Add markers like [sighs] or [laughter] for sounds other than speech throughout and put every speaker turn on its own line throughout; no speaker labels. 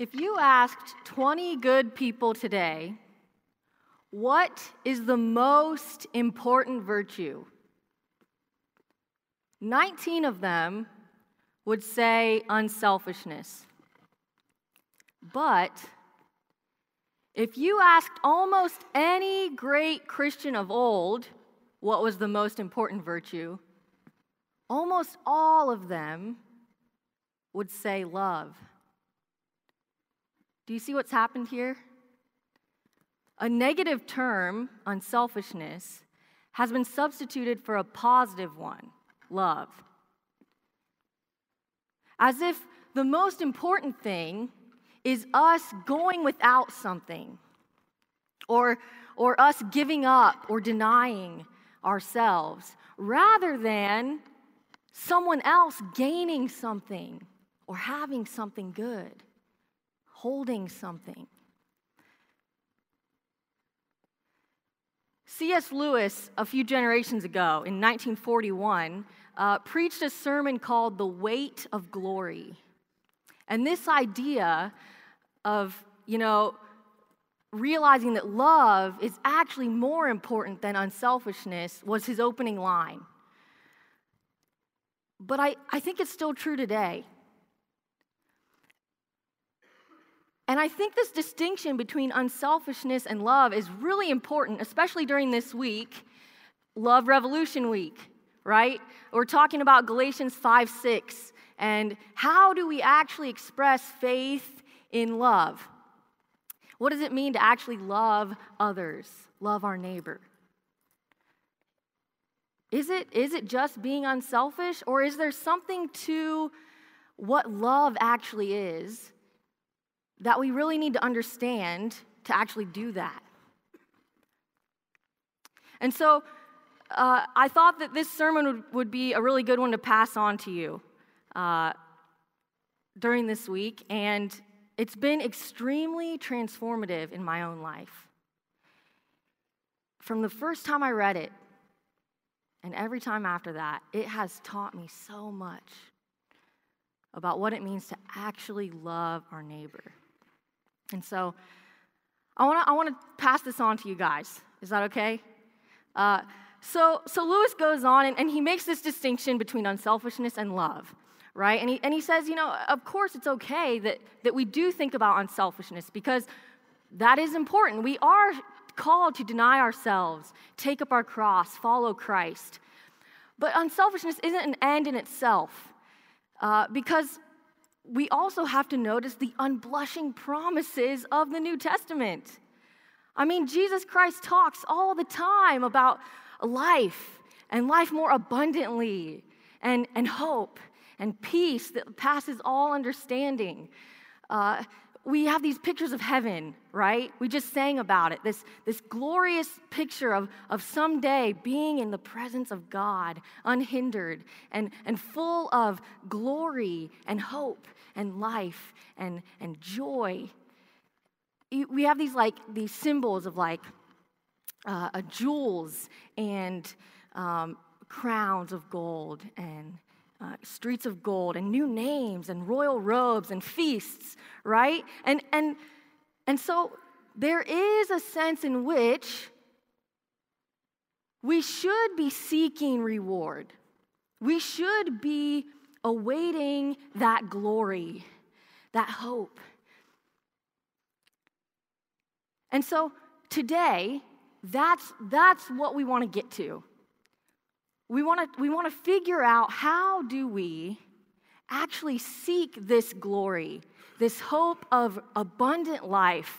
If you asked 20 good people today, what is the most important virtue? 19 of them would say unselfishness. But if you asked almost any great Christian of old what was the most important virtue, almost all of them would say love. Do you see what's happened here? A negative term, unselfishness, has been substituted for a positive one, love. As if the most important thing is us going without something, or, or us giving up or denying ourselves, rather than someone else gaining something or having something good holding something. C.S. Lewis, a few generations ago in 1941, uh, preached a sermon called The Weight of Glory. And this idea of, you know, realizing that love is actually more important than unselfishness was his opening line. But I, I think it's still true today. And I think this distinction between unselfishness and love is really important, especially during this week, Love Revolution Week, right? We're talking about Galatians 5 6. And how do we actually express faith in love? What does it mean to actually love others, love our neighbor? Is it, is it just being unselfish, or is there something to what love actually is that we really need to understand to actually do that. And so uh, I thought that this sermon would, would, be a really good one to pass on to you uh, during this week, and it's been extremely transformative in my own life. From the first time I read it, and every time after that, it has taught me so much about what it means to actually love our neighbor. And so I want to I wanna pass this on to you guys. Is that okay? Uh, so, so Lewis goes on and, and he makes this distinction between unselfishness and love, right? And he, and he says, you know, of course it's okay that, that we do think about unselfishness because that is important. We are called to deny ourselves, take up our cross, follow Christ. But unselfishness isn't an end in itself uh, because we also have to notice the unblushing promises of the New Testament. I mean, Jesus Christ talks all the time about life and life more abundantly and, and hope and peace that passes all understanding. Uh, we have these pictures of heaven, right? We just sang about it. This, this glorious picture of, of someday being in the presence of God, unhindered and, and full of glory and hope and life and, and joy. We have these like these symbols of like uh, jewels and um, crowns of gold and uh, streets of gold and new names and royal robes and feasts, right? And, and, and so there is a sense in which we should be seeking reward. We should be awaiting that glory, that hope. And so today, that's, that's what we want to get to we want to we want to figure out how do we actually seek this glory, this hope of abundant life,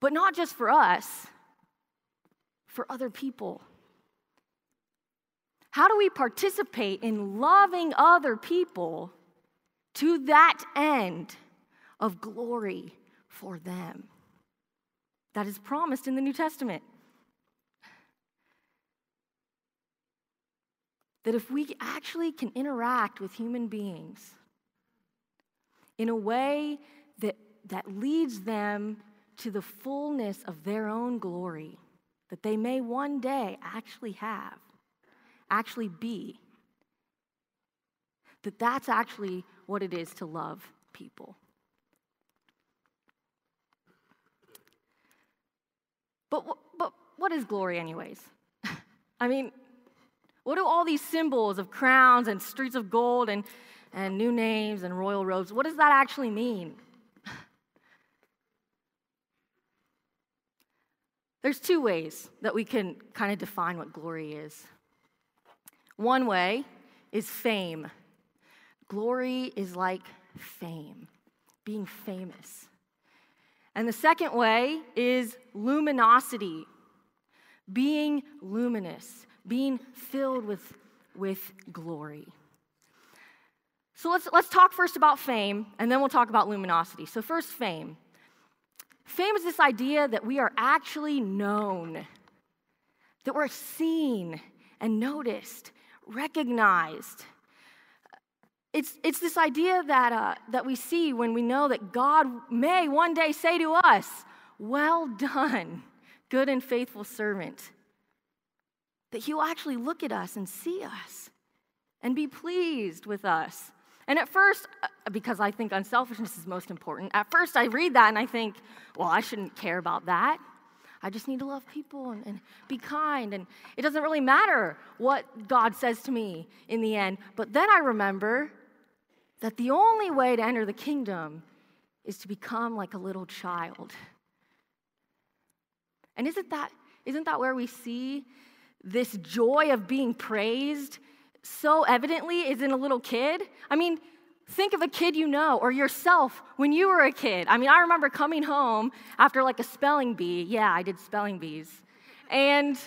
but not just for us, for other people. How do we participate in loving other people to that end of glory for them? That is promised in the New Testament. that if we actually can interact with human beings in a way that, that leads them to the fullness of their own glory that they may one day actually have, actually be, that that's actually what it is to love people. But, but what is glory, anyways? [laughs] I mean, what do all these symbols of crowns and streets of gold and, and new names and royal robes, what does that actually mean? [laughs] There's two ways that we can kind of define what glory is. One way is fame. Glory is like fame, being famous. And the second way is luminosity, being luminous, being filled with, with glory. So let's, let's talk first about fame, and then we'll talk about luminosity. So, first, fame. Fame is this idea that we are actually known, that we're seen and noticed, recognized. It's, it's this idea that, uh, that we see when we know that God may one day say to us, Well done, good and faithful servant. That He will actually look at us and see us and be pleased with us. And at first, uh, because I think unselfishness is most important, at first I read that and I think, well, I shouldn't care about that. I just need to love people and, and, be kind. And it doesn't really matter what God says to me in the end. But then I remember that the only way to enter the kingdom is to become like a little child. And isn't that, isn't that where we see this joy of being praised so evidently is in a little kid? I mean, think of a kid you know or yourself when you were a kid. I mean, I remember coming home after like a spelling bee. Yeah, I did spelling bees. And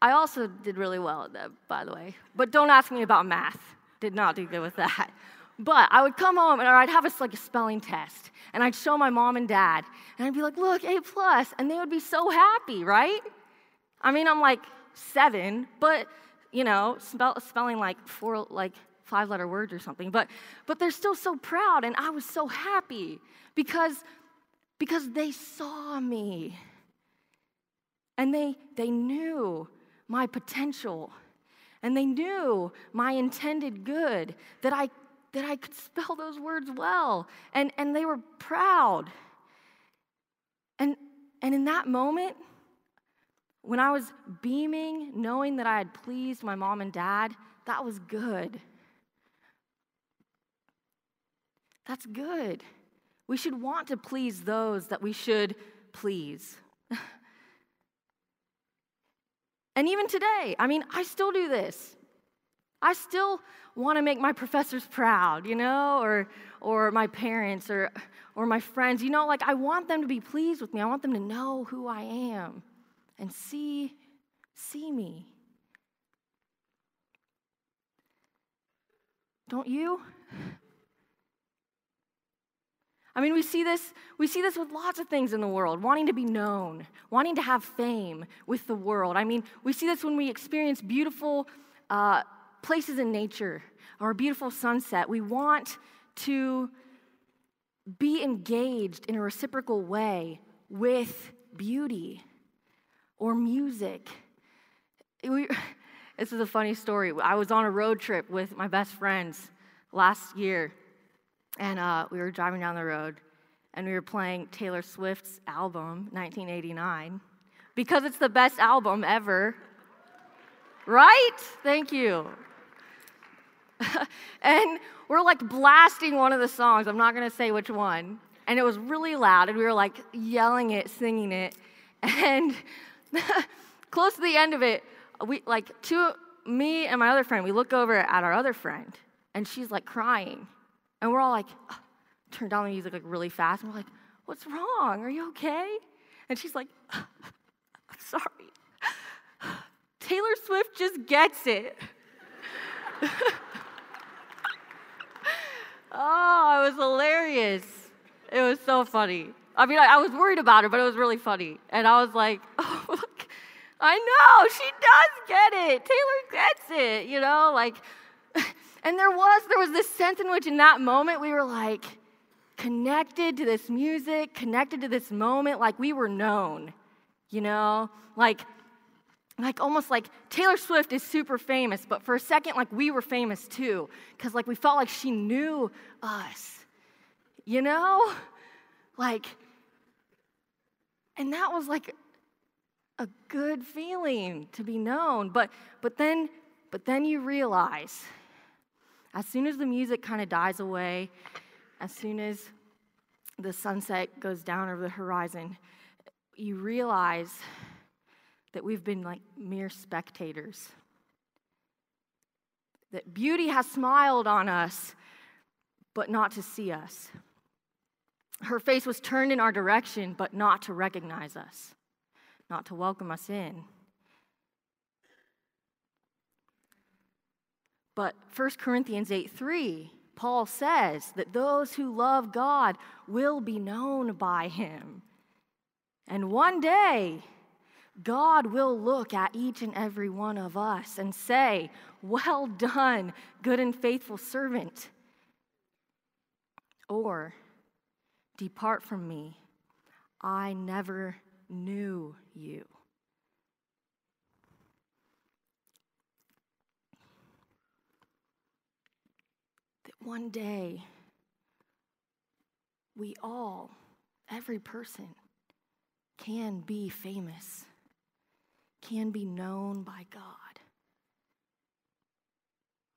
I also did really well at that, by the way. But don't ask me about math. Did not do good with that. But I would come home and I'd have a, like a spelling test, and I'd show my mom and dad, and I'd be like, "Look, A plus," and they would be so happy, right? I mean, I'm like seven, but you know, spell, spelling like four like five letter words or something, but but they're still so proud, and I was so happy because because they saw me, and they they knew my potential and they knew my intended good that I that I could spell those words well. And, and they were proud. And, and in that moment, when I was beaming, knowing that I had pleased my mom and dad, that was good. That's good. We should want to please those that we should please. [laughs] and even today, I mean, I still do this. I still want to make my professors proud, you know, or, or my parents or, or my friends. You know, like I want them to be pleased with me. I want them to know who I am and see, see me. Don't you? I mean, we see this, we see this with lots of things in the world, wanting to be known, wanting to have fame with the world. I mean, we see this when we experience beautiful uh, places in nature or a beautiful sunset. We want to be engaged in a reciprocal way with beauty or music. We, [laughs] this is a funny story. I was on a road trip with my best friends last year, and uh, we were driving down the road, and we were playing Taylor Swift's album, 1989, because it's the best album ever. Right? Thank you. [laughs] and we're like blasting one of the songs. I'm not going to say which one. And it was really loud, and we were like yelling it, singing it. [laughs] And [laughs] close to the end of it, we like two, me and my other friend, we look over at our other friend, and she's like crying. And we're all like, oh, turn down the music like really fast. And we're like, what's wrong? Are you okay? And she's like, I'm sorry. [sighs] Taylor Swift just gets it. [laughs] Oh, it was hilarious. It was so funny. I mean, I, I, was worried about her, but it was really funny. And I was like, [laughs] oh, look, I know, she does get it. Taylor gets it, you know, like, [laughs] and there was, there was this sense in which in that moment we were like connected to this music, connected to this moment, like we were known, you know, like like almost like Taylor Swift is super famous, but for a second, like we were famous too, because like we felt like she knew us, you know? [laughs] Like, and that was like, a good feeling to be known. But, but, then, but then you realize, as soon as the music kind of dies away, as soon as the sunset goes down over the horizon, you realize that we've been like mere spectators. That beauty has smiled on us, but not to see us. Her face was turned in our direction, but not to recognize us, not to welcome us in. But 1 Corinthians 8 3, Paul says that those who love God will be known by him. And one day, God will look at each and every one of us and say, Well done, good and faithful servant. Or, Depart from me, I never knew you. That one day, we all, every person, can be famous, can be known by God,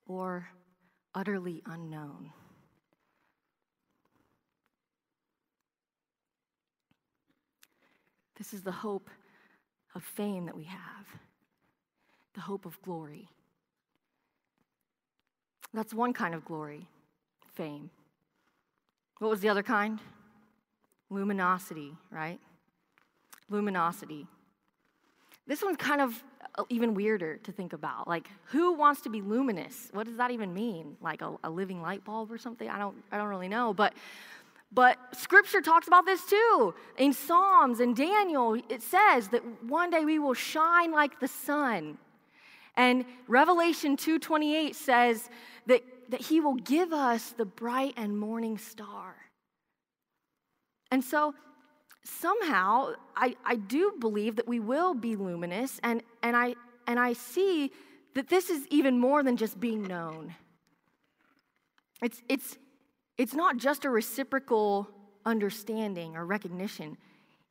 or utterly unknown. This is the hope of fame that we have, the hope of glory. That's one kind of glory, fame. What was the other kind? Luminosity, right? luminosity. This one's kind of even weirder to think about. Like, who wants to be luminous? What does that even mean? Like a, a living light bulb or something? I don't, I don't really know. But, but scripture talks about this too. In Psalms and Daniel, it says that one day we will shine like the sun. And Revelation 2:28 says that, that he will give us the bright and morning star. And so somehow I, I do believe that we will be luminous, and, and, I, and I see that this is even more than just being known. It's, it's, it's not just a reciprocal understanding or recognition,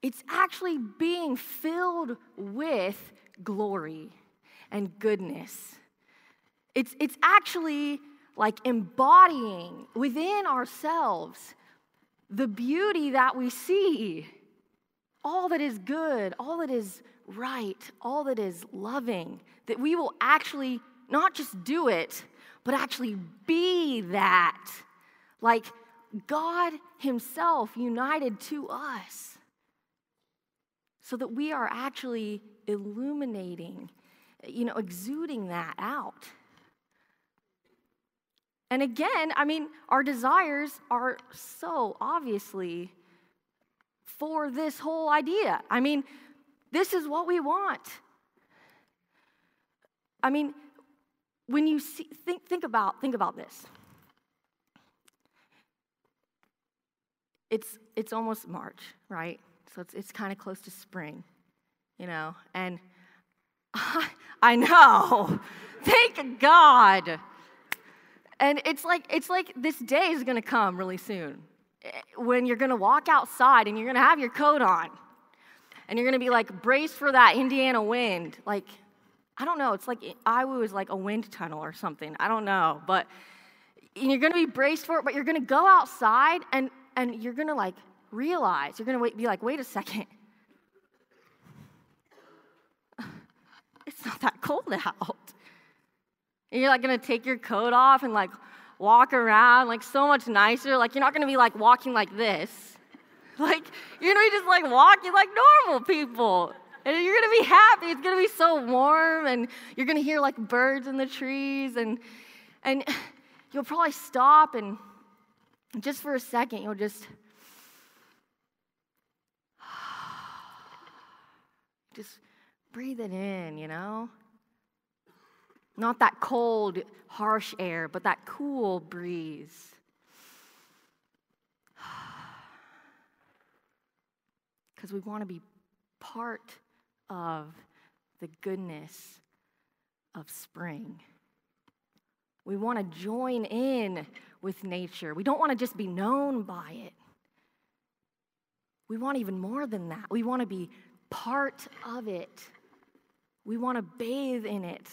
it's actually being filled with glory and goodness. It's, it's actually like embodying within ourselves the beauty that we see all that is good, all that is right, all that is loving, that we will actually not just do it, but actually be that. Like God Himself united to us. So that we are actually illuminating, you know, exuding that out. And again, I mean, our desires are so obviously for this whole idea. I mean, this is what we want. I mean, when you see, think, think about think about this. It's it's almost March, right? So it's it's kind of close to spring, you know, and I, [laughs] I know. [laughs] Thank God. And it's like it's like this day is to come really soon eh, when you're to walk outside and you're to have your coat on and you're to be like braced for that Indiana wind. Like, I don't know. It's like eh, Iowa is like a wind tunnel or something. I don't know. But eh, you're going to be braced for it, but you're to go outside and, and you're going to like realize, you're going to be like, wait a second. [laughs] It's not that cold out. And you're like going to take your coat off and like walk around like so much nicer. Like you're not gonna be like walking like this. [laughs] Like you're gonna be just like walking like normal people. And you're gonna be happy. It's gonna be so warm, and you're gonna hear like birds in the trees, and and [sighs] you'll probably stop and just for a second you'll just [sighs] just breathe it in, you know? Not that cold, harsh air, but that cool breeze. [sighs] Because we want to be part of the goodness of spring. We want to join in with nature. We don't want to just be known by it. We want even more than that. We want to be part of it. We want to bathe in it.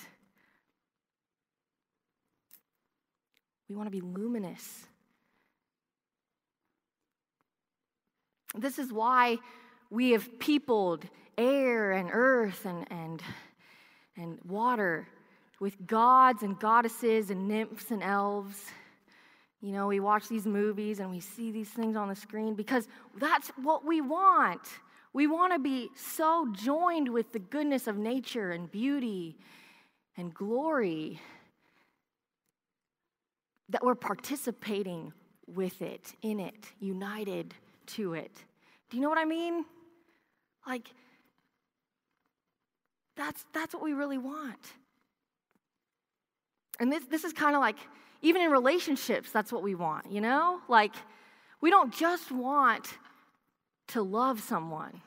We want to be luminous. This is why we have peopled air and earth and, and, and water with gods and goddesses and nymphs and elves. You know, we watch these movies and we see these things on the screen because that's what we want. We want to be so joined with the goodness of nature and beauty and glory that we're participating with it, in it, united to it. Do you know what I mean? Like, that's, that's what we really want. And this, this is kind of like, even in relationships, that's what we want, you know? Like, we don't just want to love someone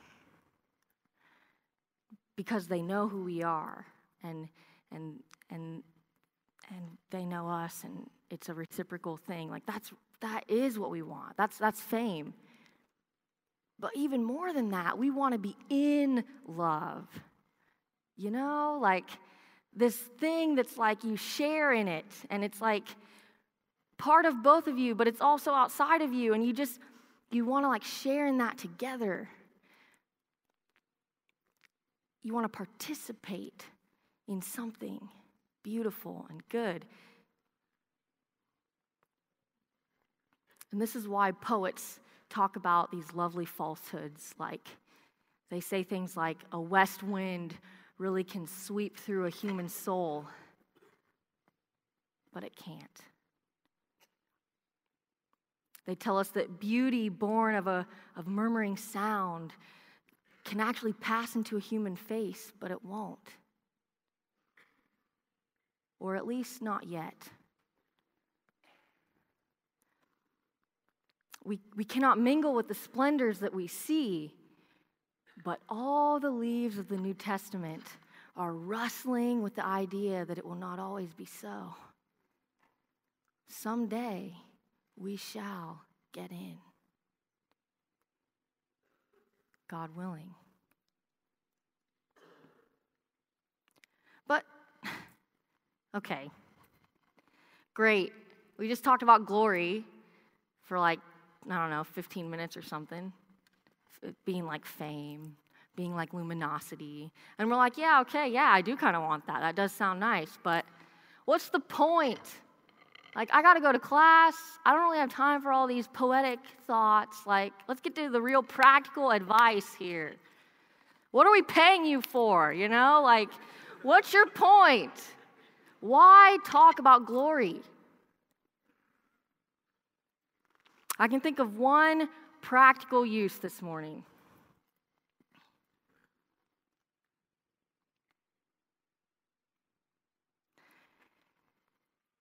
because they know who we are and, and, and, and they know us and it's a reciprocal thing. Like, that's, that is what we want. That's, that's fame. But even more than that, we want to be in love. You know, like this thing that's like you share in it, and it's like part of both of you, but it's also outside of you, and you just, you want to like share in that together. You want to participate in something beautiful and good. And this is why poets talk about these lovely falsehoods. Like, they say things like, a west wind really can sweep through a human soul, but it can't. They tell us that beauty born of a of murmuring sound can actually pass into a human face, but it won't. Or at least not yet. We, we cannot mingle with the splendors that we see, but all the leaves of the New Testament are rustling with the idea that it will not always be so. Someday we shall get in. God willing. But, [sighs] okay, great. We just talked about glory for like I don't know, 15 minutes or something, being like fame, being like luminosity. And we're like, yeah, okay, yeah, I do kind of want that. That does sound nice, but what's the point? Like, I got to go to class. I don't really have time for all these poetic thoughts. Like, let's get to the real practical advice here. What are we paying you for? You know, like, what's your point? Why talk about glory? I can think of one practical use this morning.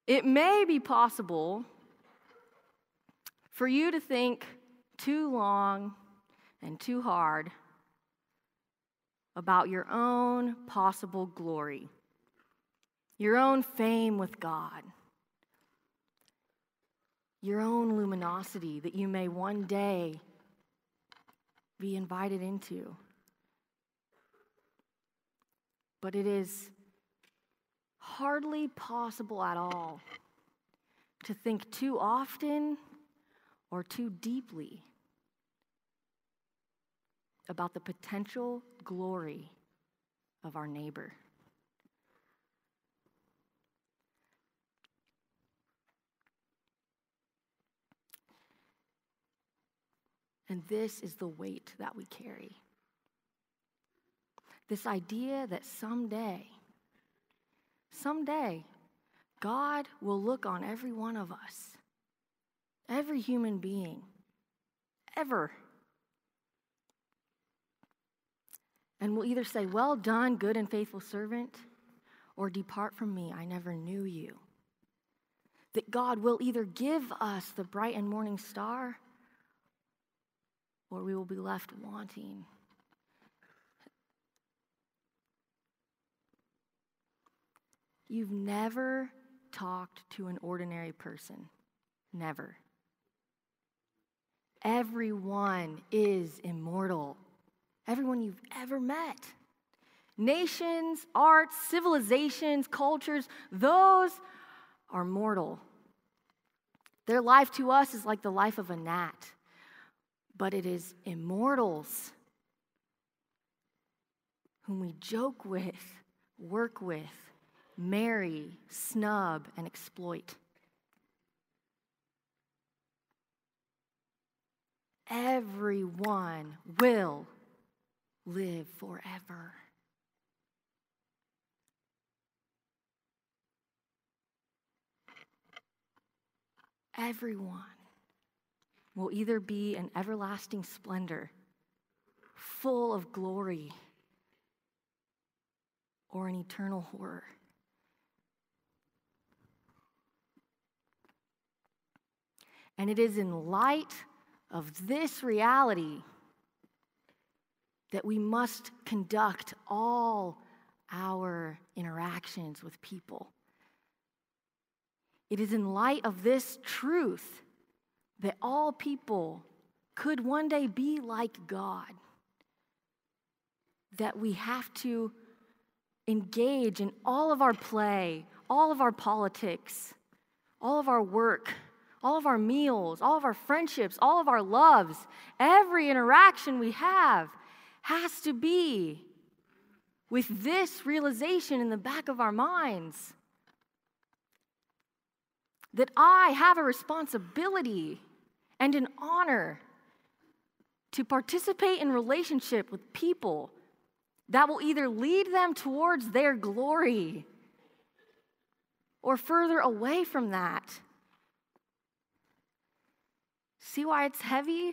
It may be possible for you to think too long and too hard about your own possible glory, your own fame with God your own luminosity that you may one day be invited into. But it is hardly possible at all to think too often or too deeply about the potential glory of our neighbor. And this is the weight that we carry. This idea that someday, someday, God will look on every one of us, every human being, ever, and will either say, Well done, good and faithful servant, or depart from me, I never knew you. That God will either give us the bright and morning star or we will be left wanting. You've never talked to an ordinary person. Never. Everyone is immortal. everyone you've ever met. Nations, arts, civilizations, cultures, those are mortal. Their life to us is like the life of a gnat, but it is immortals whom we joke with, work with, marry, snub, and exploit. Everyone will live forever. Everyone will either be an everlasting splendor, full of glory, or an eternal horror. And it is in light of this reality that we must conduct all our interactions with people. It is in light of this truth that all people could one day be like God that we have to engage in all of our play, all of our politics, all of our work all of our meals, all of our friendships, all of our loves, every interaction we have has to be with this realization in the back of our minds that I have a responsibility and an honor to participate in relationship with people that will either lead them towards their glory or further away from that. See why it's heavy?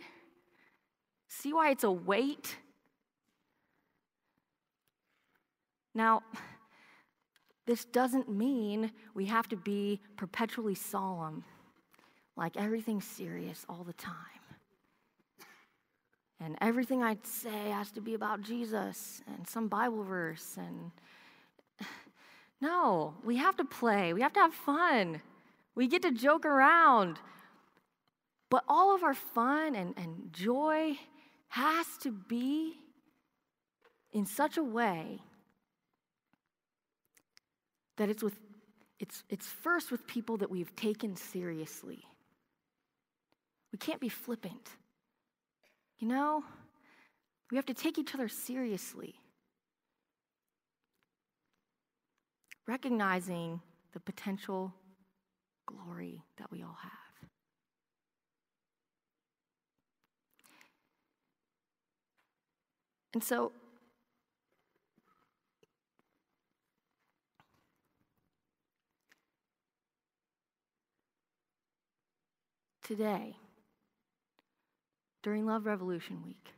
See why it's a weight? Now, this doesn't mean we have to be perpetually solemn, like everything's serious all the time. And everything I say has to be about Jesus and some Bible verse. And [sighs] no, we have to play, we have to have fun, we get to joke around. But all of our fun and, and joy has to be in such a way that it's with it's, it's first with people that we've taken seriously. We can't be flippant. You know, we have to take each other seriously. Recognizing the potential glory that we all have. And so, today, during Love Revolution Week,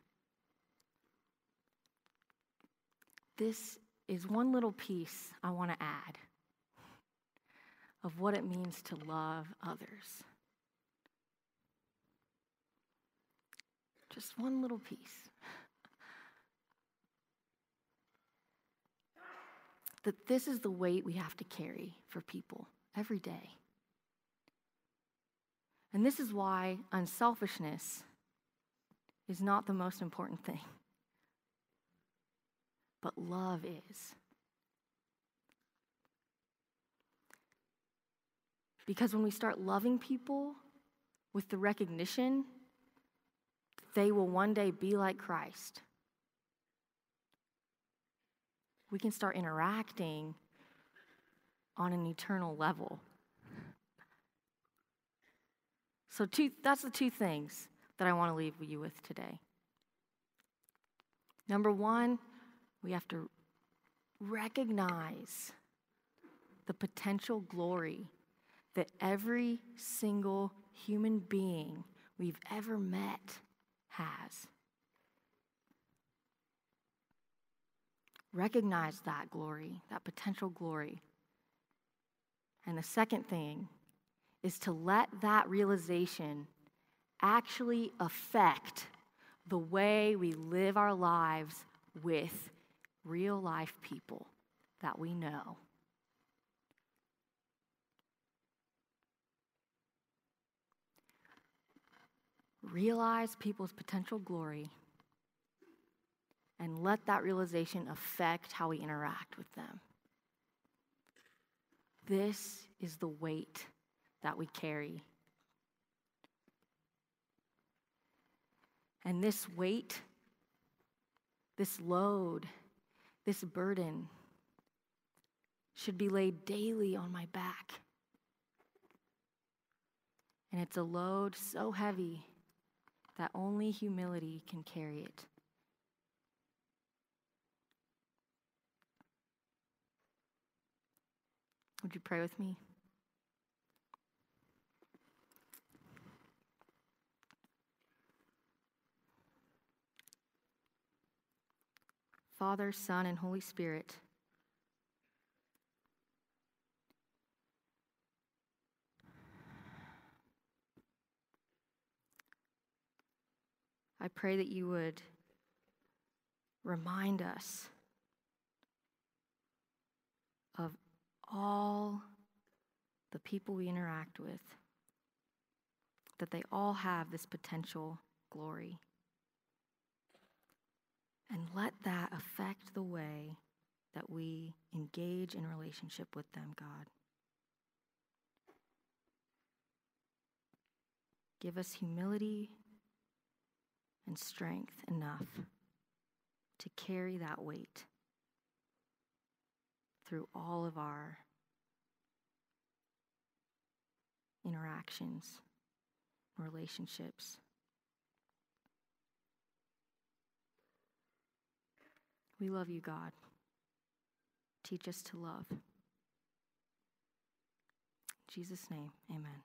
this is one little piece I want to add of what it means to love others. Just one little piece. that this is the weight we have to carry for people every day. And this is why unselfishness is not the most important thing, but love is. Because when we start loving people with the recognition they will one day be like Christ, we can start interacting on an eternal level. So, two, that's the two things that I want to leave you with today. Number one, we have to recognize the potential glory that every single human being we've ever met has. Recognize that glory, that potential glory. And the second thing is to let that realization actually affect the way we live our lives with real life people that we know. Realize people's potential glory and let that realization affect how we interact with them. This is the weight that we carry. And this weight, this load, this burden should be laid daily on my back. And it's a load so heavy that only humility can carry it. Would you pray with me? Father, Son, and Holy Spirit, I pray that you would remind us of all the people we interact with, that they all have this potential glory. And let that affect the way that we engage in relationship with them, God. Give us humility and strength enough to carry that weight through all of our interactions, relationships. We love you, God. Teach us to love. In Jesus' name, amen.